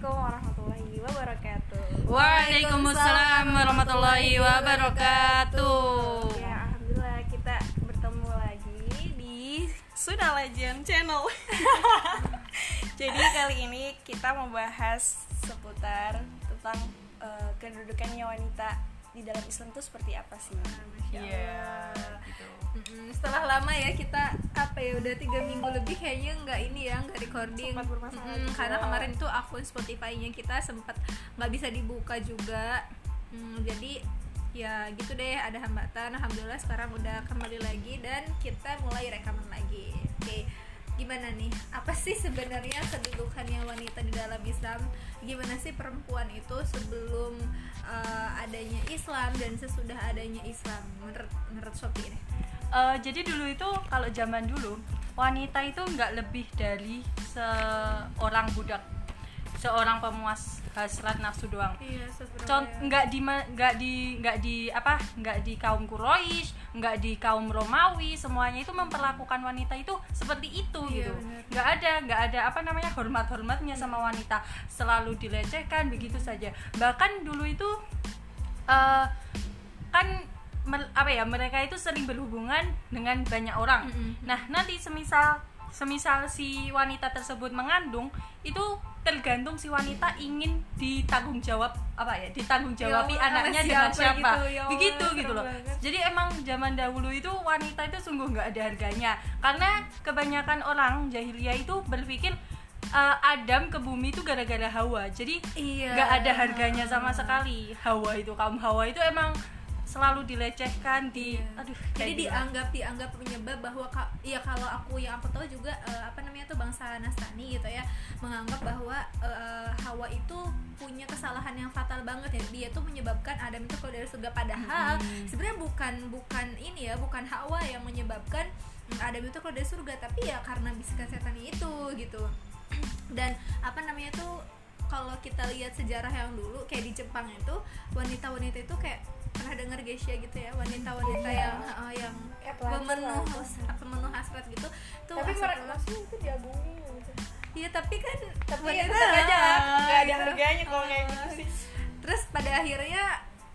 Assalamualaikum warahmatullahi wabarakatuh. Waalaikumsalam warahmatullahi wabarakatuh. Ya, alhamdulillah kita bertemu lagi di Sudah Legend Channel. Jadi kali ini kita membahas seputar tentang eh, kedudukannya wanita di dalam Islam itu seperti apa sih? Iya, gitu. Mm-mm, setelah lama ya kita apa ya udah tiga minggu lebih kayaknya nggak ini ya nggak recording. Sempat bermasalah karena kemarin tuh akun Spotify-nya kita sempat nggak bisa dibuka juga. Mm, jadi ya gitu deh ada hambatan. Alhamdulillah sekarang udah kembali lagi dan kita mulai rekaman lagi gimana nih? Apa sih sebenarnya kedudukannya wanita di dalam Islam? Gimana sih perempuan itu sebelum uh, adanya Islam dan sesudah adanya Islam? Menurut menurut Sophie nih Eh, jadi dulu itu kalau zaman dulu wanita itu nggak lebih dari seorang budak, seorang pemuas hasrat nafsu doang. Iya, sebenarnya. Cont nggak di nggak di nggak di apa nggak di kaum Quraisy nggak di kaum Romawi semuanya itu memperlakukan wanita itu seperti itu Iya, gitu. nggak ada nggak ada apa namanya hormat hormatnya sama wanita. Selalu dilecehkan begitu saja. Bahkan dulu itu eh, kan mer- apa ya mereka itu sering berhubungan dengan banyak orang. Mm-mm. nah nanti semisal semisal si wanita tersebut mengandung itu tergantung si wanita ingin ditanggung jawab apa ya ditanggung jawabi Ya anaknya sama dengan siapa. siapa gitu, ya begitu gitu loh. banget. jadi emang zaman dahulu itu wanita itu sungguh nggak ada harganya. Karena kebanyakan orang jahiliyah itu berpikir eh, Adam ke bumi itu gara-gara Hawa. Jadi Iya. nggak ada harganya sama sekali. Hawa itu kaum Hawa itu emang selalu dilecehkan di Iya. aduh Jadi dianggap dianggap penyebab bahwa ka, ya kalau aku yang aku tahu juga eh, apa namanya tuh bangsa Nasrani gitu ya menganggap bahwa eh, Hawa itu punya kesalahan yang fatal banget ya dia tuh menyebabkan Adam itu keluar dari surga padahal Hmm. sebenarnya bukan bukan ini ya bukan Hawa yang menyebabkan mm, Adam itu keluar dari surga tapi ya karena bisikan setan itu gitu dan apa namanya tuh kalau kita lihat sejarah yang dulu kayak di Jepang itu wanita-wanita itu kayak pernah dengar Geisha gitu ya wanita-wanita Iya. yang uh, yang Ya, pemenuh pemenuh hasrat gitu tuh Tapi mereka masih itu diagungin gitu. iya tapi kan Tapi ya tetap aja nggak ada gitu. harganya kalau kayak gitu sih. terus pada akhirnya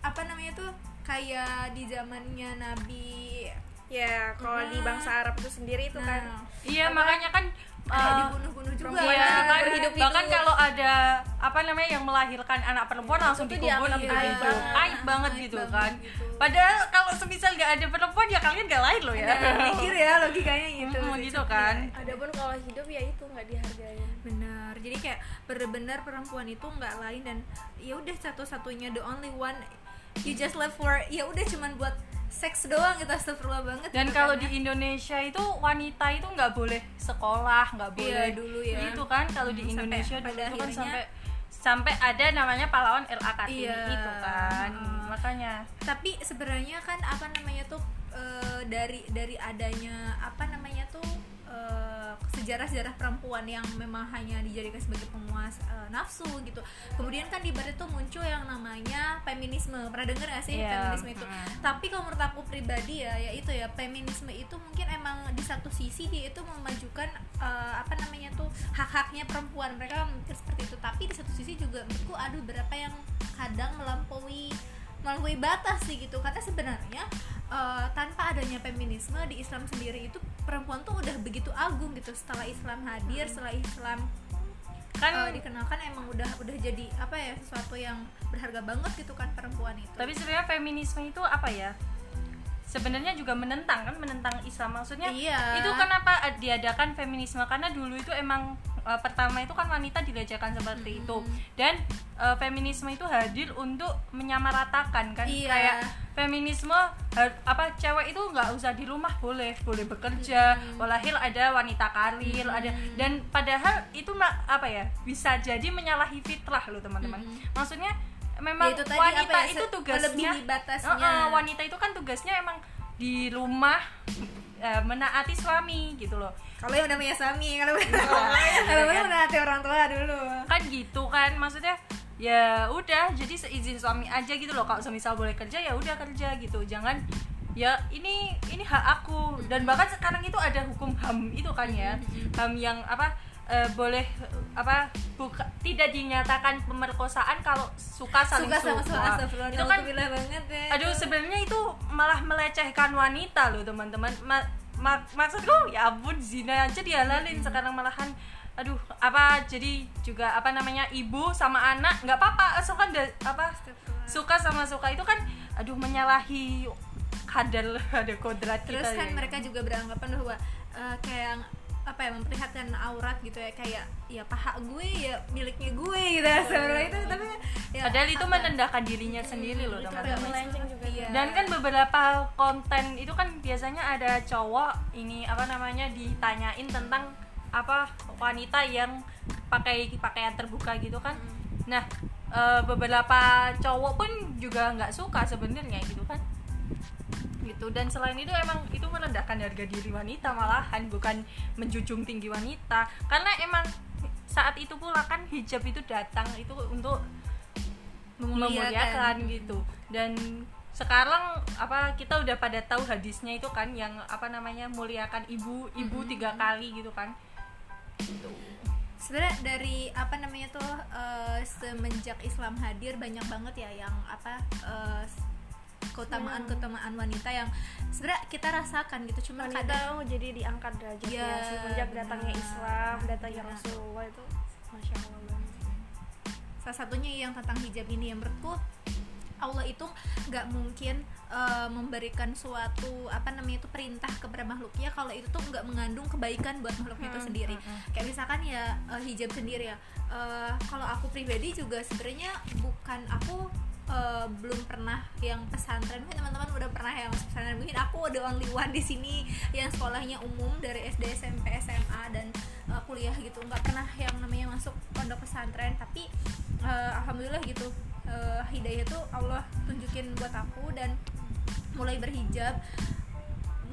apa namanya tuh kayak di zamannya Nabi Ya, kalau di bangsa Arab itu sendiri itu kan nah, iya apa? makanya kan eh, dibunuh-bunuh juga perempuan Iya, itu kan, berhidup bahkan hidup. kalau ada apa namanya yang melahirkan anak perempuan langsung Itu dikubur gitu aib gitu. banget. Aib banget Aib gitu banget kan. gitu. Padahal kalau semisal nggak ada perempuan ya kalian nggak lahir loh ya. Mikir ya logikanya gitu Hmm, gitu kan. Adapun kalau hidup ya itu nggak dihargai. benar jadi kayak benar-benar perempuan itu nggak lain dan ya udah satu-satunya the only one you just live for ya udah cuman buat seks doang gitu astagfirullah banget Dan gitu kalau kan di ya. Indonesia itu wanita itu nggak boleh sekolah, nggak Iya, boleh dulu ya. Gitu kan kalau di Hmm, sampai Indonesia dulu pada itu kan sampai sampai ada namanya pahlawan LA Kartini Iya. itu kan. Hmm. Makanya tapi sebenarnya kan apa namanya tuh eh, dari dari adanya apa namanya tuh sejarah-sejarah perempuan yang memang hanya dijadikan sebagai pemuas eh, nafsu gitu. Kemudian kan di barat tuh muncul yang namanya feminisme. Pernah denger gak sih Iya, feminisme itu? Mm. tapi kalau menurut aku pribadi ya ya itu ya feminisme itu mungkin emang di satu sisi dia itu memajukan eh, apa namanya tuh hak-haknya perempuan. Mereka mikir seperti itu. Tapi di satu sisi juga menurutku ada beberapa yang kadang melampaui melampaui batas sih gitu. Karena sebenarnya eh, tanpa adanya feminisme di Islam sendiri itu perempuan tuh udah begitu agung gitu. Setelah Islam hadir setelah Islam kan eh, dikenalkan emang udah udah jadi apa ya sesuatu yang berharga banget gitu kan perempuan itu. Tapi sebenarnya feminisme itu apa ya? Sebenarnya juga menentang kan menentang Islam. Maksudnya Iya. itu kenapa diadakan feminisme? Karena dulu itu emang uh, pertama itu kan wanita dilecehkan seperti itu. Dan uh, feminisme itu hadir untuk menyamaratakan kan Iya. kayak feminisme apa cewek itu nggak usah di rumah boleh boleh bekerja. Walahil ada wanita karir ada dan padahal itu apa ya bisa jadi menyalahi fitrah loh teman-teman. Maksudnya memang Ya, itu tadi wanita ya, itu tugasnya batasnya. Eh, eh, wanita itu kan tugasnya emang di rumah eh, menaati suami gitu loh. Kalau yang udah punya suami kalau kalau udah menaati orang tua dulu. Kan gitu kan maksudnya ya udah jadi seizin suami aja gitu loh. Kalau semisal boleh kerja ya udah kerja gitu. Jangan ya ini ini hak aku. Dan bahkan sekarang itu ada hukum ham itu kan ya. Ham yang apa eh, boleh eh, apa buka tidak dinyatakan pemerkosaan kalau suka saling suka sama suka. suka itu kan banget ya. aduh sebenarnya itu malah melecehkan wanita loh teman-teman. Ma- ma- maksudku ya ampun zina aja dihalalin. Sekarang malahan aduh apa jadi juga apa namanya ibu sama anak nggak apa-apa asalkan da- apa suka sama suka. Itu kan aduh menyalahi kadar ada kodrat terus kita kan ya. mereka juga beranggapan bahwa eh, kayak apa ya memperlihatkan aurat gitu ya kayak ya paha gue ya miliknya gue gitu sebenarnya itu tapi ya padahal itu apa? menendahkan dirinya sendiri loh itu melenceng juga. Iya. dan kan beberapa konten itu kan biasanya ada cowok ini apa namanya ditanyain tentang apa wanita yang pakai pakaian terbuka gitu kan. Nah eh, beberapa cowok pun juga nggak suka sebenarnya gitu kan gitu. Dan selain itu emang itu merendahkan harga diri wanita malahan bukan menjunjung tinggi wanita. Karena emang saat itu pula kan hijab itu datang itu untuk Memuliakan. gitu. Dan sekarang apa kita udah pada tahu hadisnya itu kan yang apa namanya muliakan ibu ibu tiga kali gitu kan. Sebenarnya dari apa namanya tuh eh, semenjak Islam hadir banyak banget ya yang apa eh, keutamaan keutamaan wanita yang sebenarnya kita rasakan gitu. Cuma wanita kadang jadi diangkat derajatnya Iya, semenjak datangnya. Islam datangnya Benar. Rasulullah itu masya Allah. Banget salah satunya yang tentang hijab ini. Yang menurutku Allah itu nggak mungkin eh, memberikan suatu apa namanya itu perintah kepada makhluknya kalau itu tuh nggak mengandung kebaikan buat makhluknya itu Hmm, sendiri. hmm, hmm. kayak misalkan ya eh, hijab sendiri ya. Eh, kalau aku pribadi juga sebenarnya bukan aku eh, belum pernah yang pesantren. Mungkin teman-teman udah pernah yang pesantren. Mungkin aku the only one di sini yang sekolahnya umum dari SD SMP SMA dan eh, kuliah gitu. Nggak pernah yang namanya masuk pondok pesantren. Tapi eh, alhamdulillah gitu eh, hidayah itu Allah tunjukin buat aku dan mulai berhijab.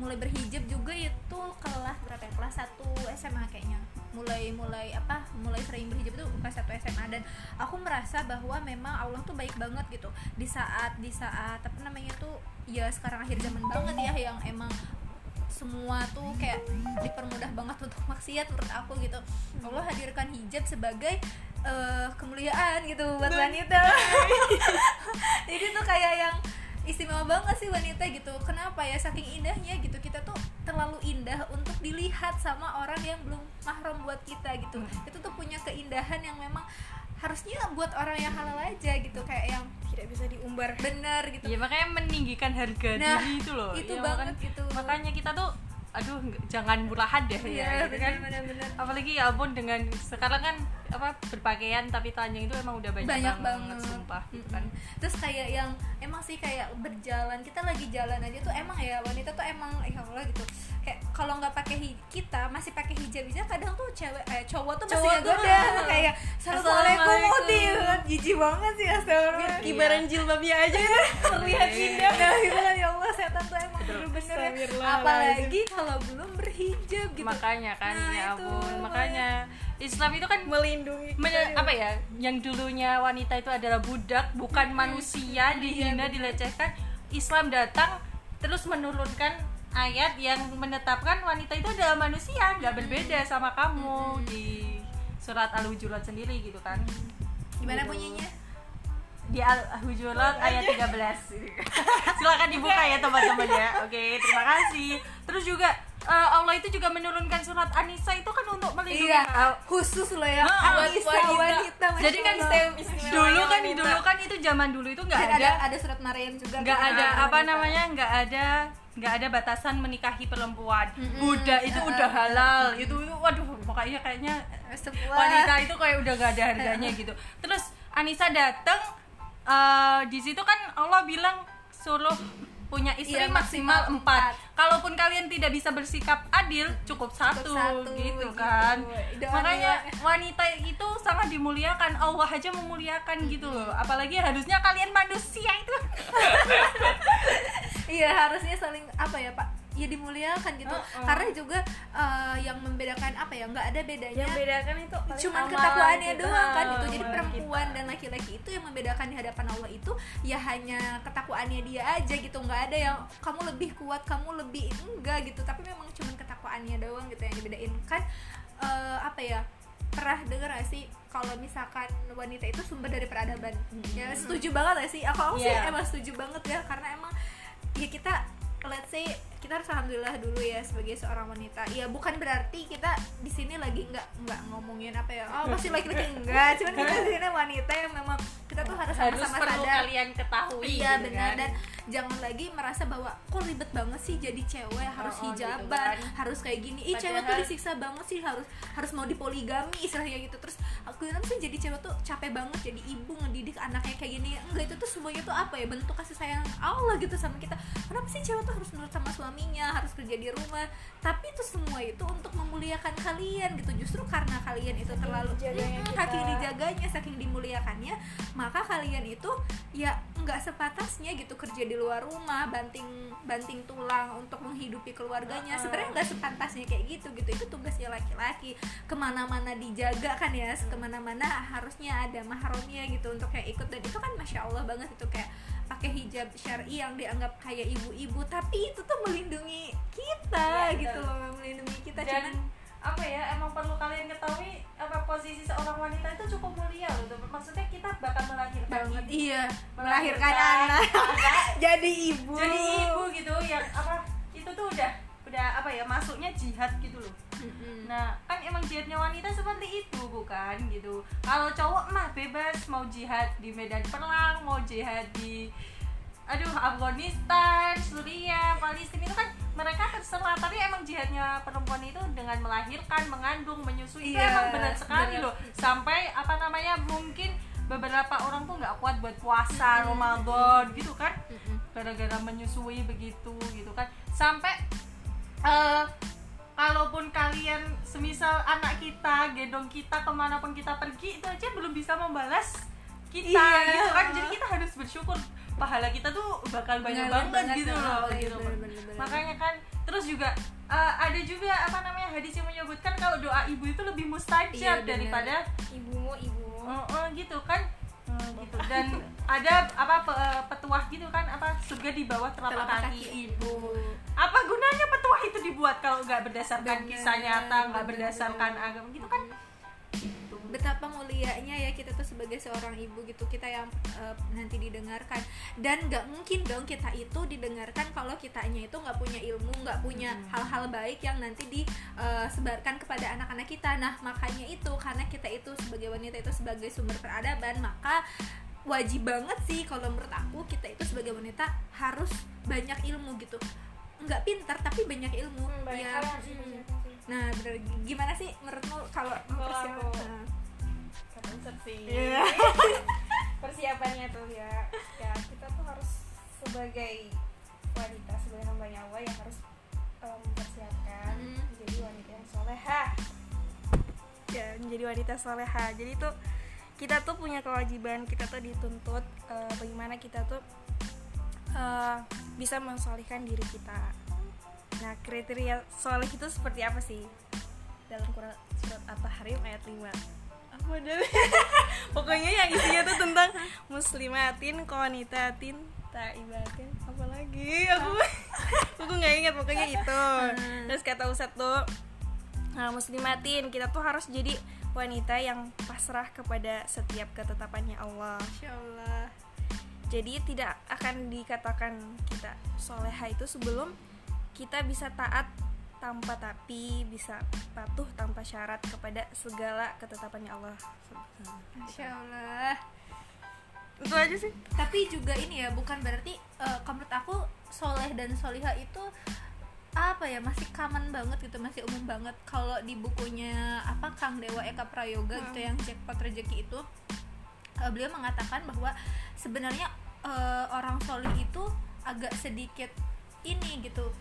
Mulai berhijab juga itu kelas berapa ya? Kelas 1 SMA kayaknya mulai mulai apa mulai sering berhijab itu kelas 1 SMA dan aku merasa bahwa memang Allah tuh baik banget gitu. Di saat di saat apa namanya tuh ya sekarang akhir zaman banget ya yang emang semua tuh kayak dipermudah banget untuk maksiat menurut aku gitu. Allah hadirkan hijab sebagai eh, kemuliaan gitu buat wanita. Jadi tuh kayak yang istimewa banget sih wanita gitu. Kenapa ya? Saking indahnya gitu. Kita tuh terlalu indah untuk dilihat sama orang yang belum mahram buat kita gitu. Itu tuh punya keindahan yang memang harusnya buat orang yang halal aja gitu kayak yang tidak bisa diumbar. Benar gitu. Ya makanya meninggikan harga Nah, diri itu loh. itu Ya, banget makan- gitu. makanya kita tuh aduh jangan murahan deh Iya, ya gitu kan benar, benar. apalagi ya ampun dengan sekarang kan apa berpakaian tapi telanjang itu emang udah banyak, banyak banget, sumpah gitu kan Mm-mm. terus kayak yang emang sih kayak berjalan kita lagi jalan aja tuh emang ya wanita tuh emang ya Allah gitu kayak kalau nggak pakai kita masih pakai hijab aja kadang tuh cewek eh cowok tuh masih Cowok tuh, goda ah. kayak assalamualaikum Assalamualaikum. Uti jijik banget sih astagfirullah kibaran jilbabnya aja terlihat indah nah gitu kan ya Allah setan tuh emang bener-bener Astagfirullahaladzim. apalagi kalau belum berhijab gitu. Makanya kan Nah, ya ampun makanya Islam itu kan melindungi men- kita. apa ya yang dulunya wanita itu adalah budak bukan Iya, manusia dihina dilecehkan. Islam datang terus menurunkan ayat yang menetapkan wanita itu adalah manusia nggak berbeda sama kamu di surat al-hujurat sendiri gitu kan. Gimana Gitu. bunyinya di al-hujurat ayat 13 silakan dibuka ya teman-teman ya. Oke terima kasih. Terus juga eh, Allah itu juga menurunkan surat An-Nisa itu kan untuk melindungi iya khusus loh ya. Ah, buat Anissa wanita. wanita jadi kan dulu kan wanita. dulu kan itu zaman dulu itu nggak ada ada. ada surat Maryam juga nggak kan? ada Ah, apa wanita. namanya nggak ada nggak ada batasan menikahi perempuan. Mm-mm. Buddha itu Ah, udah ah. halal itu itu waduh pokoknya kayaknya Sebuah- wanita itu kayak udah gak ada harganya gitu. Terus Anissa datang eh, di situ kan Allah bilang suruh punya istri Iya, maksimal maksimal empat. empat. Kalaupun kalian tidak bisa bersikap adil, cukup satu, satu, gitu gitu. kan. Doa-doa. Makanya wanita itu sangat dimuliakan. Allah aja memuliakan gitu loh. Apalagi harusnya kalian manusia itu. iya harusnya saling apa ya pak ya dimuliakan gitu Uh-uh. karena juga eh, yang membedakan apa ya nggak ada bedanya yang bedakan itu cuman ketakwaannya gitu. doang kan gitu jadi perempuan kita. dan laki-laki itu yang membedakan di hadapan Allah itu ya hanya ketakwaannya dia aja gitu nggak ada yang kamu lebih kuat kamu lebih enggak gitu tapi memang cuman ketakwaannya doang gitu yang dibedain kan eh, apa ya pernah dengar gak sih kalau misalkan wanita itu sumber dari peradaban Hmm. ya setuju banget gak sih aku, aku sih Iya. emang setuju banget ya karena emang ya kita let's say kita harus alhamdulillah dulu ya sebagai seorang wanita. Ya bukan berarti kita di sini lagi nggak nggak ngomongin apa ya oh masih laki-laki enggak cuman kita di sini wanita yang memang kita tuh harus harus sama-sama perlu sadar. kalian ketahui Iya gitu benar. kan. dan jangan lagi merasa bahwa kok ribet banget sih jadi cewek harus Oh, oh, gitu hijaban kan. harus kayak gini. Ih cewek tuh Padahal- disiksa banget sih harus harus mau dipoligami istilahnya gitu. Terus aku bilang sih jadi cewek tuh capek banget jadi ibu ngedidik anaknya kayak gini. Enggak itu tuh semuanya tuh apa ya? Bentuk kasih sayang Allah gitu sama kita. Kenapa sih cewek tuh harus nurut sama suaminya harus kerja di rumah. Tapi itu semua itu untuk memuliakan kalian gitu. Justru karena kalian itu terlalu dijaganya Mm, kita. saking dijaganya saking dimuliakannya maka kalian itu ya nggak sepatasnya gitu kerja di luar rumah banting banting tulang untuk menghidupi keluarganya. Sebenarnya nggak sepantasnya kayak gitu gitu. Itu tugasnya laki-laki. Ke mana-mana dijaga kan ya ke mana-mana harusnya ada mahramnya gitu untuk kayak ikut. Dan itu kan masya allah banget itu kayak pakai hijab syari yang dianggap kayak ibu-ibu tapi itu tuh melindungi kita Iya, gitu betul. loh melindungi kita. Dan cuman apa ya emang perlu kalian ketahui apa posisi seorang wanita itu cukup mulia loh maksudnya kita bakal melahirkan banget ibu, iya melahirkan anak jadi ibu. Jadi ibu gitu yang apa itu tuh udah udah apa ya masuknya jihad gitu loh. Nah, kan emang jihadnya wanita seperti itu, bukan gitu. Kalau cowok mah bebas mau jihad di medan perang, mau jihad di aduh Afghanistan, Suriah, Palestina itu kan mereka terserah tapi emang jihadnya perempuan itu dengan melahirkan, mengandung, menyusui. Itu Iya, emang benar sekali benar. loh. Sampai apa namanya mungkin beberapa orang tuh nggak kuat buat puasa Ramadan gitu kan. Gara-gara menyusui begitu gitu kan. Sampai eh kalaupun kalian semisal anak kita gendong kita ke mana pun kita pergi itu aja belum bisa membalas kita Iya. gitu kan. Jadi kita harus bersyukur pahala kita tuh bakal banyak Ngalir banget, banget, gitu oh, loh iya, gitu bener, bener, bener. makanya kan terus juga eh, ada juga apa namanya hadis yang menyebutkan kalau doa ibu itu lebih mustajab Iya, bener. daripada ibumu ibumu Oh, oh, gitu kan Eh, gitu dan ada apa pe- eh, petuah gitu kan apa surga di bawah telapak Telapak kaki, kaki ibu apa gunanya petuah itu dibuat kalau nggak berdasarkan Bener, kisah nyata nggak bener. berdasarkan agama gitu kan. Betapa mulianya ya kita tuh sebagai seorang ibu gitu kita yang eh, nanti didengarkan. Dan nggak mungkin dong kita itu didengarkan kalau kitanya itu nggak punya ilmu nggak punya Hmm. hal-hal baik yang nanti disebarkan kepada anak-anak kita. Nah makanya itu karena kita itu sebagai wanita itu sebagai sumber peradaban maka wajib banget sih kalau menurut aku kita itu sebagai wanita harus banyak ilmu gitu. Nggak pintar tapi banyak ilmu Hmm, banyak ya nah bener. gimana sih menurutmu kalau Kalau mempersiapkan konsep sih. Iya. persiapannya tuh ya. Ya kita tuh harus sebagai wanita sebagai hambanya Allah yang harus um, mempersiapkan menjadi wanita yang soleha. Ya menjadi wanita soleha. Jadi tuh kita tuh punya kewajiban kita tuh dituntut eh, bagaimana kita tuh eh, bisa mensolihkan diri kita. Nah kriteria soleh itu seperti apa sih? Dalam surat At-Tahrim ayat 5 dari pokoknya yang isinya tuh tentang muslimatin konitatin taibatin apa lagi? Aku aku nggak ingat pokoknya itu. terus kata Ustadz tuh nah, muslimatin kita tuh harus jadi wanita yang pasrah kepada setiap ketetapannya Allah. Insya Allah. Jadi tidak akan dikatakan kita soleha itu sebelum kita bisa taat tanpa tapi bisa patuh tanpa syarat kepada segala ketetapannya Allah. Insya Allah. Itu aja sih. Tapi juga ini ya bukan berarti menurut aku soleh dan soliha itu apa ya masih common banget gitu masih umum banget. Kalau di bukunya apa Kang Dewa Eka Prayoga gitu yang jackpot rezeki itu eh, beliau mengatakan bahwa sebenarnya eh, orang solih itu agak sedikit ini gitu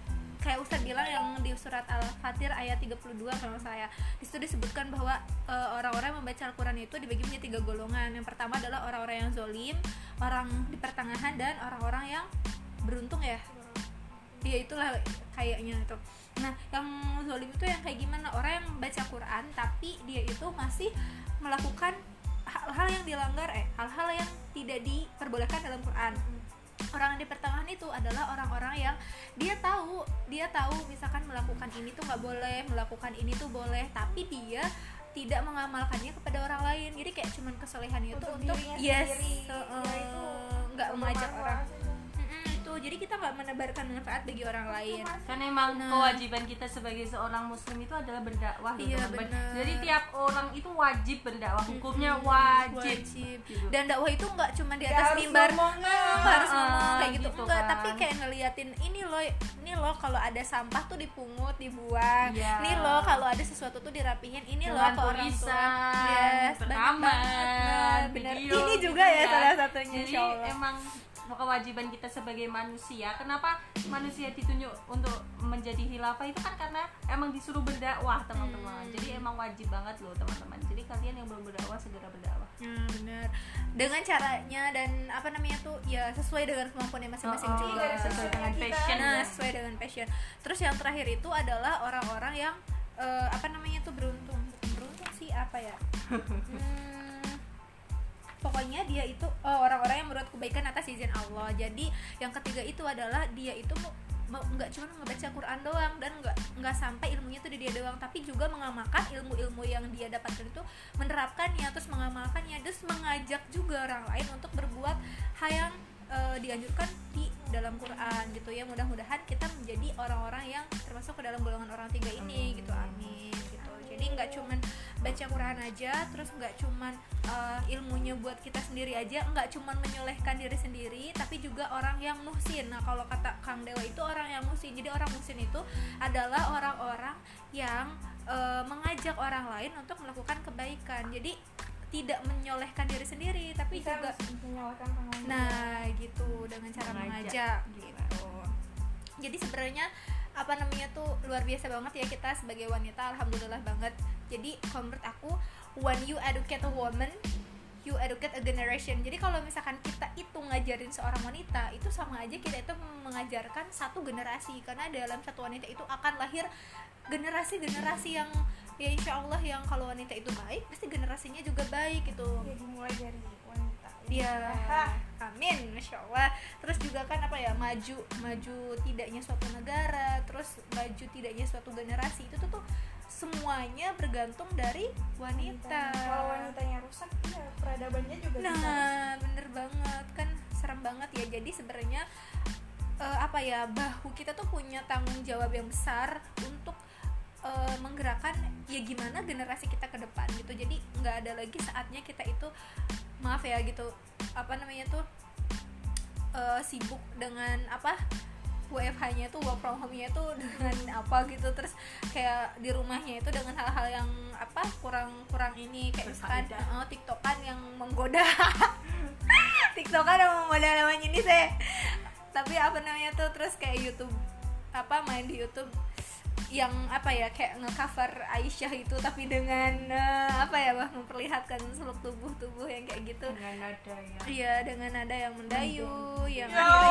kayak Ustadz bilang yang di surat Al-Fatir ayat 32 kalau saya di situ disebutkan bahwa eh, orang-orang yang membaca Al-Quran itu dibagi menjadi tiga golongan. Yang pertama adalah orang-orang yang zolim orang di pertengahan dan orang-orang yang beruntung ya. Ya itulah kayaknya itu. Nah yang zolim itu yang kayak gimana? Orang yang baca Quran tapi dia itu masih melakukan hal-hal yang dilanggar eh hal-hal yang tidak diperbolehkan dalam Quran orang di pertengahan itu adalah orang-orang yang dia tahu dia tahu misalkan melakukan ini tuh nggak boleh melakukan ini tuh boleh tapi dia tidak mengamalkannya kepada orang lain. Jadi kayak cuman kesolehannya itu Untuk untuk dirinya yes uh, Ya, itu nggak mengajak bermanfaat orang itu jadi kita nggak menebarkan manfaat bagi orang lain kan emang Nah. kewajiban kita sebagai seorang muslim itu adalah berdakwah Iya, benar. jadi tiap orang itu wajib berdakwah hukumnya wajib, wajib. Gitu. dan dakwah itu nggak cuma di atas mimbar harus ngomong kayak gitu, gitu enggak kan. tapi kayak ngeliatin ini loh ini loh kalau ada sampah tuh dipungut dibuang Iya. ini loh kalau ada sesuatu tuh dirapihin ini loh ke orang tua yes banget Nah, bener video ini juga gitu ya ya. salah satunya jadi emang kewajiban kita sebagai manusia. Kenapa manusia ditunjuk untuk menjadi khilafah? Itu kan karena emang disuruh berdakwah teman-teman. Hmm. jadi emang wajib banget loh teman-teman. Jadi kalian yang belum berdakwah segera berdakwah. Hmm, bener dengan caranya dan apa namanya tuh ya sesuai dengan kemampuannya masing-masing. Oh, oh, juga sesuai dengan passion nah ya. sesuai dengan passion. Terus yang terakhir itu adalah orang-orang yang eh, apa namanya tuh beruntung. Beruntung sih apa ya? Hmm, pokoknya dia itu oh, orang-orang yang menurut kebaikan atas izin Allah. Jadi yang ketiga itu adalah dia itu nggak cuma ngebaca Quran doang dan nggak nggak sampai ilmunya itu di dia doang tapi juga mengamalkan ilmu-ilmu yang dia dapatkan itu menerapkannya terus mengamalkannya terus mengajak juga orang lain untuk berbuat hal yang eh, dianjurkan di dalam Quran gitu ya. Mudah-mudahan kita menjadi orang-orang yang termasuk ke dalam golongan orang tiga ini gitu. Amin jadi nggak cuman baca Quran aja terus nggak cuman eh, ilmunya buat kita sendiri aja nggak cuman menyolehkan diri sendiri tapi juga orang yang muhsin nah kalau kata Kang Dewa itu orang yang muhsin jadi orang muhsin itu adalah orang-orang yang eh, mengajak orang lain untuk melakukan kebaikan jadi tidak menyolehkan diri sendiri tapi Bisa juga. Nah, gitu dengan cara Mengajak. mengajak gitu. Jadi sebenarnya apa namanya tuh luar biasa banget ya kita sebagai wanita alhamdulillah banget. Jadi menurut aku when you educate a woman you educate a generation. Jadi kalau misalkan kita itu ngajarin seorang wanita itu sama aja kita itu mengajarkan satu generasi karena dalam satu wanita itu akan lahir generasi-generasi yang ya insya Allah yang kalau wanita itu baik pasti generasinya juga baik gitu. Ya dimulai dari. Iya, amin, masya Allah. Terus juga kan apa ya maju, maju tidaknya suatu negara, terus maju tidaknya suatu generasi itu tuh tuh semuanya bergantung dari wanita. Kalau wanitanya rusak, ya peradabannya juga bisa rusak. Nah, bener banget kan serem banget ya. Jadi sebenarnya eh, apa ya bahu kita tuh punya tanggung jawab yang besar untuk eh, menggerakkan ya gimana generasi kita ke depan gitu. Jadi nggak ada lagi saatnya kita itu maaf ya gitu. Apa namanya tuh eh, sibuk dengan apa WFH-nya tuh work from home-nya tuh dengan apa gitu. Terus kayak di rumahnya itu dengan hal-hal yang apa kurang kurang ini. Kayak misalkan eh, tiktokan yang menggoda. Tiktokan yang menggoda namanya ini saya tapi apa namanya tuh terus kayak YouTube apa main di YouTube yang apa ya kayak ngecover Aisyah itu tapi dengan eh, apa ya bah memperlihatkan seluk tubuh tubuh yang kayak gitu. Dengan nada ya. Iya dengan nada yang mendayu, yang Ya akhirnya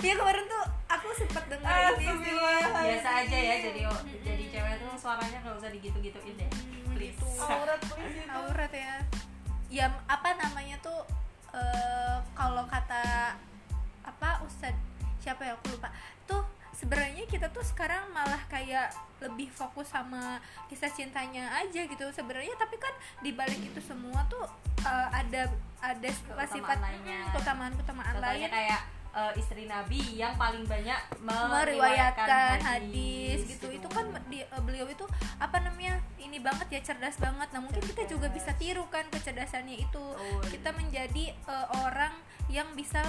ya. Kemarin tuh aku sempat denger Ah, ini sih. Biasa aja ya jadi jadi cewek tuh suaranya nggak usah digitu-gituin deh. Hmm, please. gitu. Aurat please itu. Aurat ya. Ya apa namanya tuh eh, kalau kata apa Ustad siapa ya? Aku lupa. Tuh sebenarnya kita tuh sekarang malah kayak lebih fokus sama kisah cintanya aja gitu sebenarnya. Tapi kan di balik itu semua tuh eh, ada ada sifat-sifat hmm, keutamaan-keutamaan contohnya lain. kayak eh, istri Nabi yang paling banyak meriwayatkan hadis, gitu. itu kan di, eh, beliau itu apa namanya ini banget ya cerdas banget. Nah mungkin kita juga bisa tiru kan kecerdasannya itu. Betul. kita menjadi eh, orang yang bisa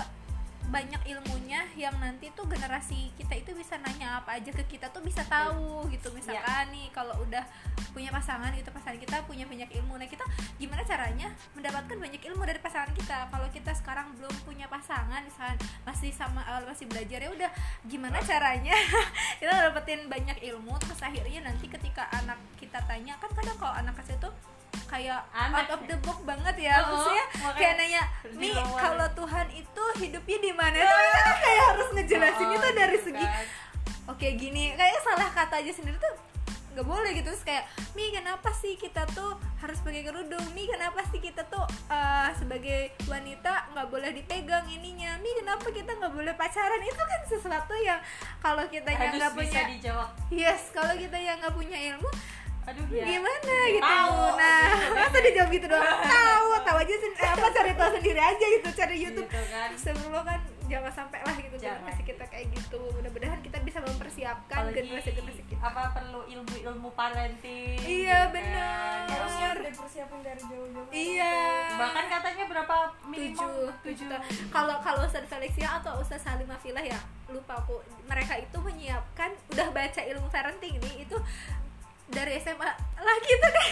banyak ilmunya yang nanti tuh generasi kita itu bisa nanya apa aja ke kita tuh bisa tahu gitu. Misalkan nih kalau udah punya pasangan gitu pasangan kita punya banyak ilmu. Nah kita gimana caranya mendapatkan banyak ilmu dari pasangan kita? Kalau kita sekarang belum punya pasangan misalkan masih sama awal masih belajar ya udah gimana caranya kita dapetin banyak ilmu? Terus akhirnya nanti ketika anak kita tanya kan kadang kalau anak kecil tuh kayak Anak. out of the book banget ya. Oh, maksudnya makanya kayak nanya nih kalau Tuhan itu hidupnya di mana? Tuh kita kayak harus ngejelasin Oh, itu dari segi kan. oke gini. Kayak salah kata aja sendiri tuh nggak boleh gitu. Terus kayak mi kenapa sih kita tuh harus pakai kerudung? Mi kenapa sih kita tuh eh, sebagai wanita nggak boleh dipegang ininya? Mi kenapa kita nggak boleh pacaran? Itu kan sesuatu yang kalau kita yang nggak punya dijawab. Yes kalau kita yang nggak punya ilmu aduh ya gimana gitu Tahu. nah masa dia jawab gitu doang tahu tahu aja sen- eh, apa cari tahu sendiri aja gitu cari YouTube Gitu kan. sebelum kan jangan sampai lah gitu Jangan. generasi kita kayak gitu mudah-mudahan kita bisa mempersiapkan apalagi generasi generasi kita apa perlu ilmu ilmu parenting Iya, gitu benar. kan. harusnya udah persiapin dari jauh-jauh iya bahkan katanya berapa minimal tujuh tujuh tahun. kalau kalau Ustadz Felixia atau Ustadz Salimah Filah ya lupa aku mereka itu menyiapkan udah baca ilmu parenting nih itu dari SMA lah gitu deh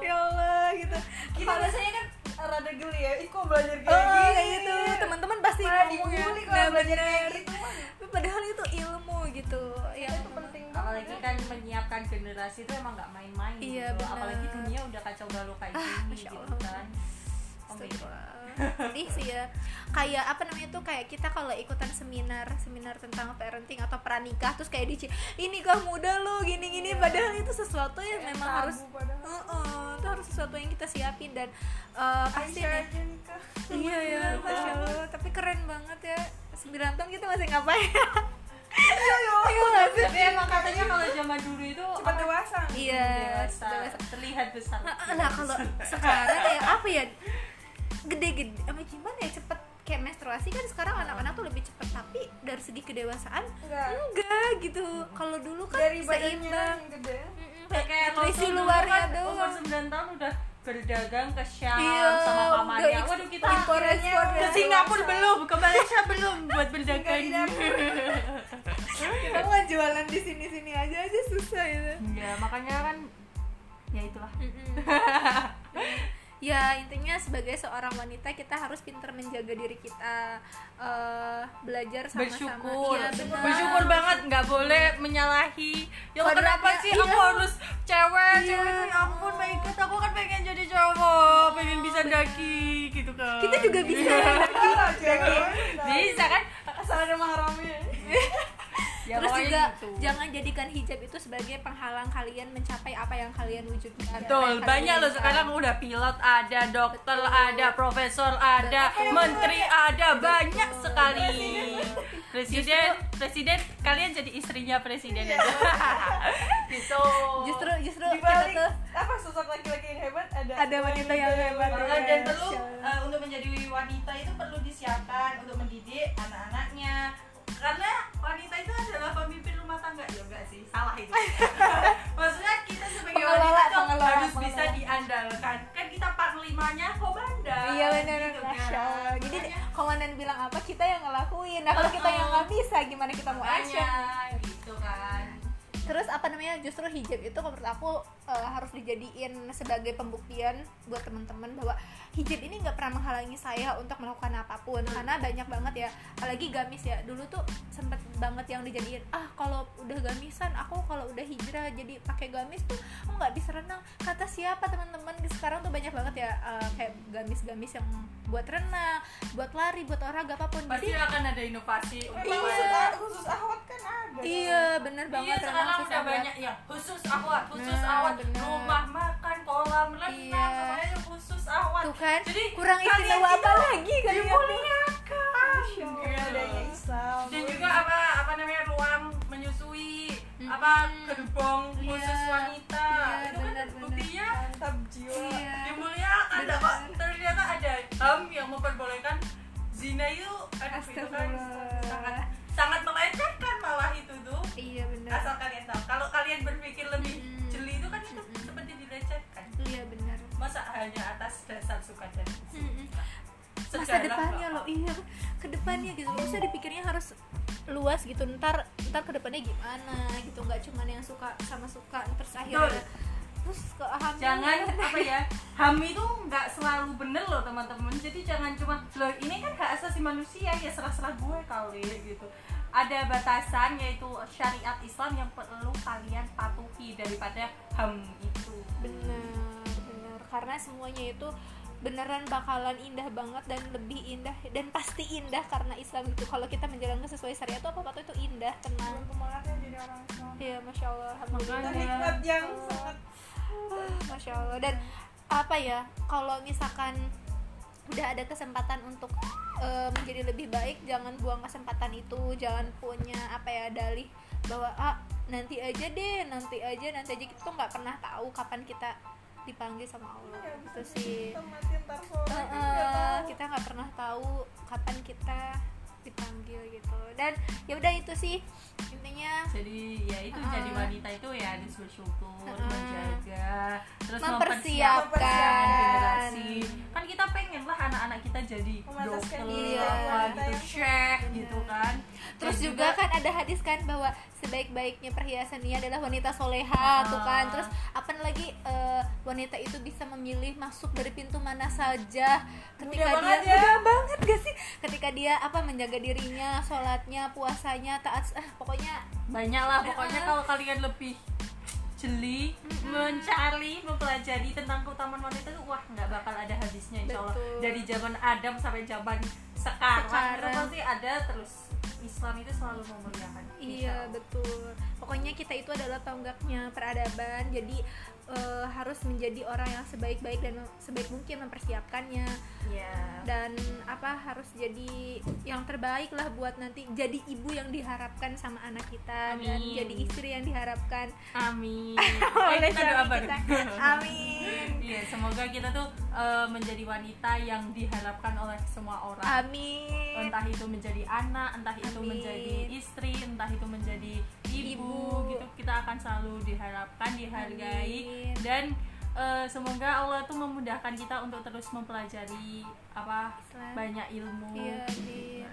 ya Allah. Gitu. Kita biasanya kan rada geli ya ih kok belajar kayak oh gini? kayak gitu teman-teman pasti Malah ngomongnya dibully kalau nah belajar kayak gitu padahal itu ilmu gitu. Ya itu penting banget. Apalagi kan menyiapkan generasi itu emang nggak main-main Iya, gitu. benar. apalagi dunia udah kacau balau kayak Ah, gini Masya gitu Allah. kan oh my God. Sedih sih ya. Kayak apa namanya tuh kayak kita kalau ikutan seminar seminar tentang parenting atau pranikah terus kayak dici ini kah muda lo gini gini padahal itu sesuatu yang Kayak memang harus padahal. Heeh, itu harus sesuatu yang kita siapin dan eh, pasti nih iya ya masya allah. Tapi keren banget ya. 9 tahun kita masih ngapain? Iya iya nggak sih? Tapi emang katanya kalau zaman dulu itu cepat dewasa. Iya dewasa, dewasa. terlihat besar. Nah, nah kalau sekarang ya apa ya gede-gede apa gimana ya cepet kayak menstruasi kan sekarang anak-anak tuh lebih cepet tapi dari segi kedewasaan enggak. enggak gitu. Kalau dulu kan dari badannya seimbang yang gede. Kayak nutrisi luarnya kan doang. umur 9 tahun udah berdagang ke Syam Iya, sama pamannya waduh kita impor ekspor ke. Singapura belum ke Malaysia belum buat berdagang. Kita mau jualan di sini-sini aja aja susah ya. Ya makanya kan ya itulah ya intinya sebagai seorang wanita kita harus pintar menjaga diri kita eh, belajar sama-sama. Bersyukur. Iya, benar. bersyukur banget nggak boleh menyalahi. Ya kenapa sih iya. aku harus cewek Iya. cewek ya ampun my god aku kan pengen jadi cowok pengen bisa daki gitu kan. Kita juga bisa bisa kan? Asal ada mahramnya ya, terus juga gitu. jangan jadikan hijab itu sebagai penghalang kalian mencapai apa yang kalian wujudkan Betul, banyak loh sekarang udah pilot ada, dokter Betul. ada, profesor ada, Betul. menteri ada, banyak Betul. sekali. Presiden, presiden, kalian jadi istrinya presiden aja. gitu. justru justru di kita tuh apa sosok laki-laki yang hebat ada ada wanita yang hebat ya. dan perlu eh, untuk menjadi wanita itu perlu disiapkan untuk mendidik anak-anaknya karena wanita itu adalah pemimpin rumah tangga. Ya enggak sih. Salah itu. Maksudnya kita sebagai Pengelola, wanita tuh pengelola, harus pengelola. bisa diandalkan. Kan kita panlimanya kobanda Iya benar, gitu kan. Jadi Makanya- komandan bilang apa kita yang ngelakuin. Nah kalau kita yang nggak bisa, gimana kita mau action? gitu kan Terus apa namanya? Justru hijab itu menurut aku eh, harus dijadiin sebagai pembuktian buat teman-teman bahwa hijab ini nggak pernah menghalangi saya untuk melakukan apa pun. Karena banyak banget ya, apalagi gamis ya. Dulu tuh sempet banget yang dijadiin ah kalau udah gamisan aku kalau udah hijrah jadi pakai gamis tuh aku nggak bisa renang. Kata siapa teman-teman? Sekarang tuh banyak banget ya eh, kayak gamis-gamis yang buat renang, buat lari, buat olahraga apa pun. pasti Jadi akan ada inovasi untuk Iya. khusus khusus ahwat kan ada iya bener Iya banget sekarang renang udah banyak ya khusus awat, khusus Nah, awat, rumah makan, kolam renang, Iya. semuanya khusus awat. Tuh kan, Jadi kurang istimewa itu apa lagi kalian tuh? dimuliakan. Adanya Islam Dan juga apa apa namanya ruang menyusui, Apa gerbong khusus Iya. wanita. Iya, itu kan benar, benar. buktinya mantap jiwa Iya. dimuliakan Benar. kok. Ternyata ada HAM yang memperbolehkan zina itu aduh itu kan sangat sangat melecehkan malah itu tuh Iya bener asal kalian tahu kalau kalian berpikir lebih Mm-mm. jeli itu kan itu Mm-mm. seperti dilecehkan Iya bener masa hanya atas dasar suka dan Mm-mm. Masa depannya loh, iya ke depannya gitu Bisa dipikirnya harus luas gitu Ntar ntar ke depannya gimana gitu Nggak cuman yang suka sama suka Terus akhirnya Betul. Terus ke hamil. Jangan apa ya ham itu nggak selalu bener loh teman-teman. Jadi jangan cuma loh ini kan hak asasi manusia ya serah-serah gue kali gitu. Ada batasan yaitu syariat Islam yang perlu kalian patuhi daripada ham itu. Bener, bener Karena semuanya itu beneran bakalan indah banget dan lebih indah dan pasti indah karena Islam itu. Kalau kita menjalankan sesuai syariat itu apa apa itu indah tenang. Iya, masya Allah, alhamdulillah. nikmat yang sangat Masya Allah. Dan apa ya, kalau misalkan udah ada kesempatan untuk eh, menjadi lebih baik, jangan buang kesempatan itu, jangan punya apa ya dalih bahwa ah nanti aja deh nanti aja nanti aja. Kita tuh nggak pernah tahu kapan kita dipanggil sama Allah. Ya, gitu sih. kita mati Eh, kita nggak pernah tahu kapan kita dipanggil gitu. Dan ya udah itu sih intinya. Jadi ya itu Ah. jadi wanita itu ya harus bersyukur Ah. menjaga terus Mempersiapkan. generasi. Kan kita pengen lah anak-anak kita jadi dokter diri apa gitu chef gitu kan. Terus Dan juga, kan ada hadis kan bahwa sebaik-baiknya perhiasan ini adalah wanita soleha Ah. tuh kan terus apa lagi eh, wanita itu bisa memilih masuk dari pintu mana saja ketika Mudah dia banget ya. mudah banget gak sih ketika dia apa menjaga dirinya sholatnya puasanya taat ah pokoknya banyak lah pokoknya Ah. kalau kalian lebih jeli mencari mempelajari tentang keutamaan wanita itu wah nggak bakal ada habisnya insya Allah Betul. dari zaman Adam sampai zaman sekarang, Sekarang. itu pasti ada terus Islam itu selalu memuliakan Iya betul. Pokoknya kita itu adalah tonggaknya peradaban. Jadi eh, harus menjadi orang yang sebaik-baik dan sebaik mungkin mempersiapkannya Iya. dan apa harus jadi yang terbaik lah buat nanti jadi ibu yang diharapkan sama anak kita dan Amin. jadi istri yang diharapkan Amin. oleh Eh, kita doa kita. Amin. Iya, semoga kita tuh eh, menjadi wanita yang diharapkan oleh semua orang. Amin. Entah itu menjadi anak, entah itu Amin. menjadi istri, entah itu menjadi ibu, Ibu. gitu. Kita akan selalu diharapkan, dihargai Amin. dan eh, semoga Allah tuh memudahkan kita untuk terus mempelajari apa Islam. banyak ilmu. Iya, amin.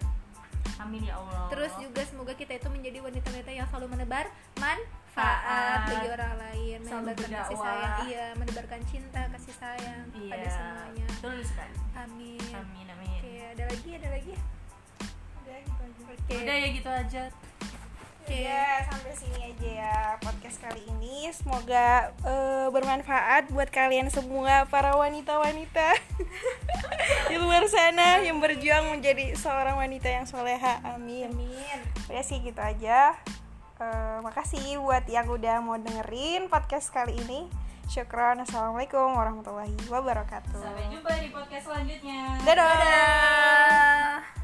Amin ya Allah. Terus juga semoga kita itu menjadi wanita-wanita yang selalu menebar manfaat Faat. bagi orang lain, menebarkan kasih sayang, iya, menebarkan cinta, kasih sayang iya, pada semuanya. betul sekali. Amin. Amin amin. Oke, ada lagi, ada lagi. Udah gitu aja. Oke. Udah ya gitu aja. Oke. Ya, sampai sini aja ya podcast kali ini. Semoga eh, bermanfaat buat kalian semua para wanita-wanita di luar sana yang berjuang menjadi seorang wanita yang soleha. Amin. Amin. Udah sih gitu aja. Eh, makasih buat yang udah mau dengerin podcast kali ini. Syukron. Assalamualaikum warahmatullahi wabarakatuh. Sampai jumpa di podcast selanjutnya. Dadah. Dadah.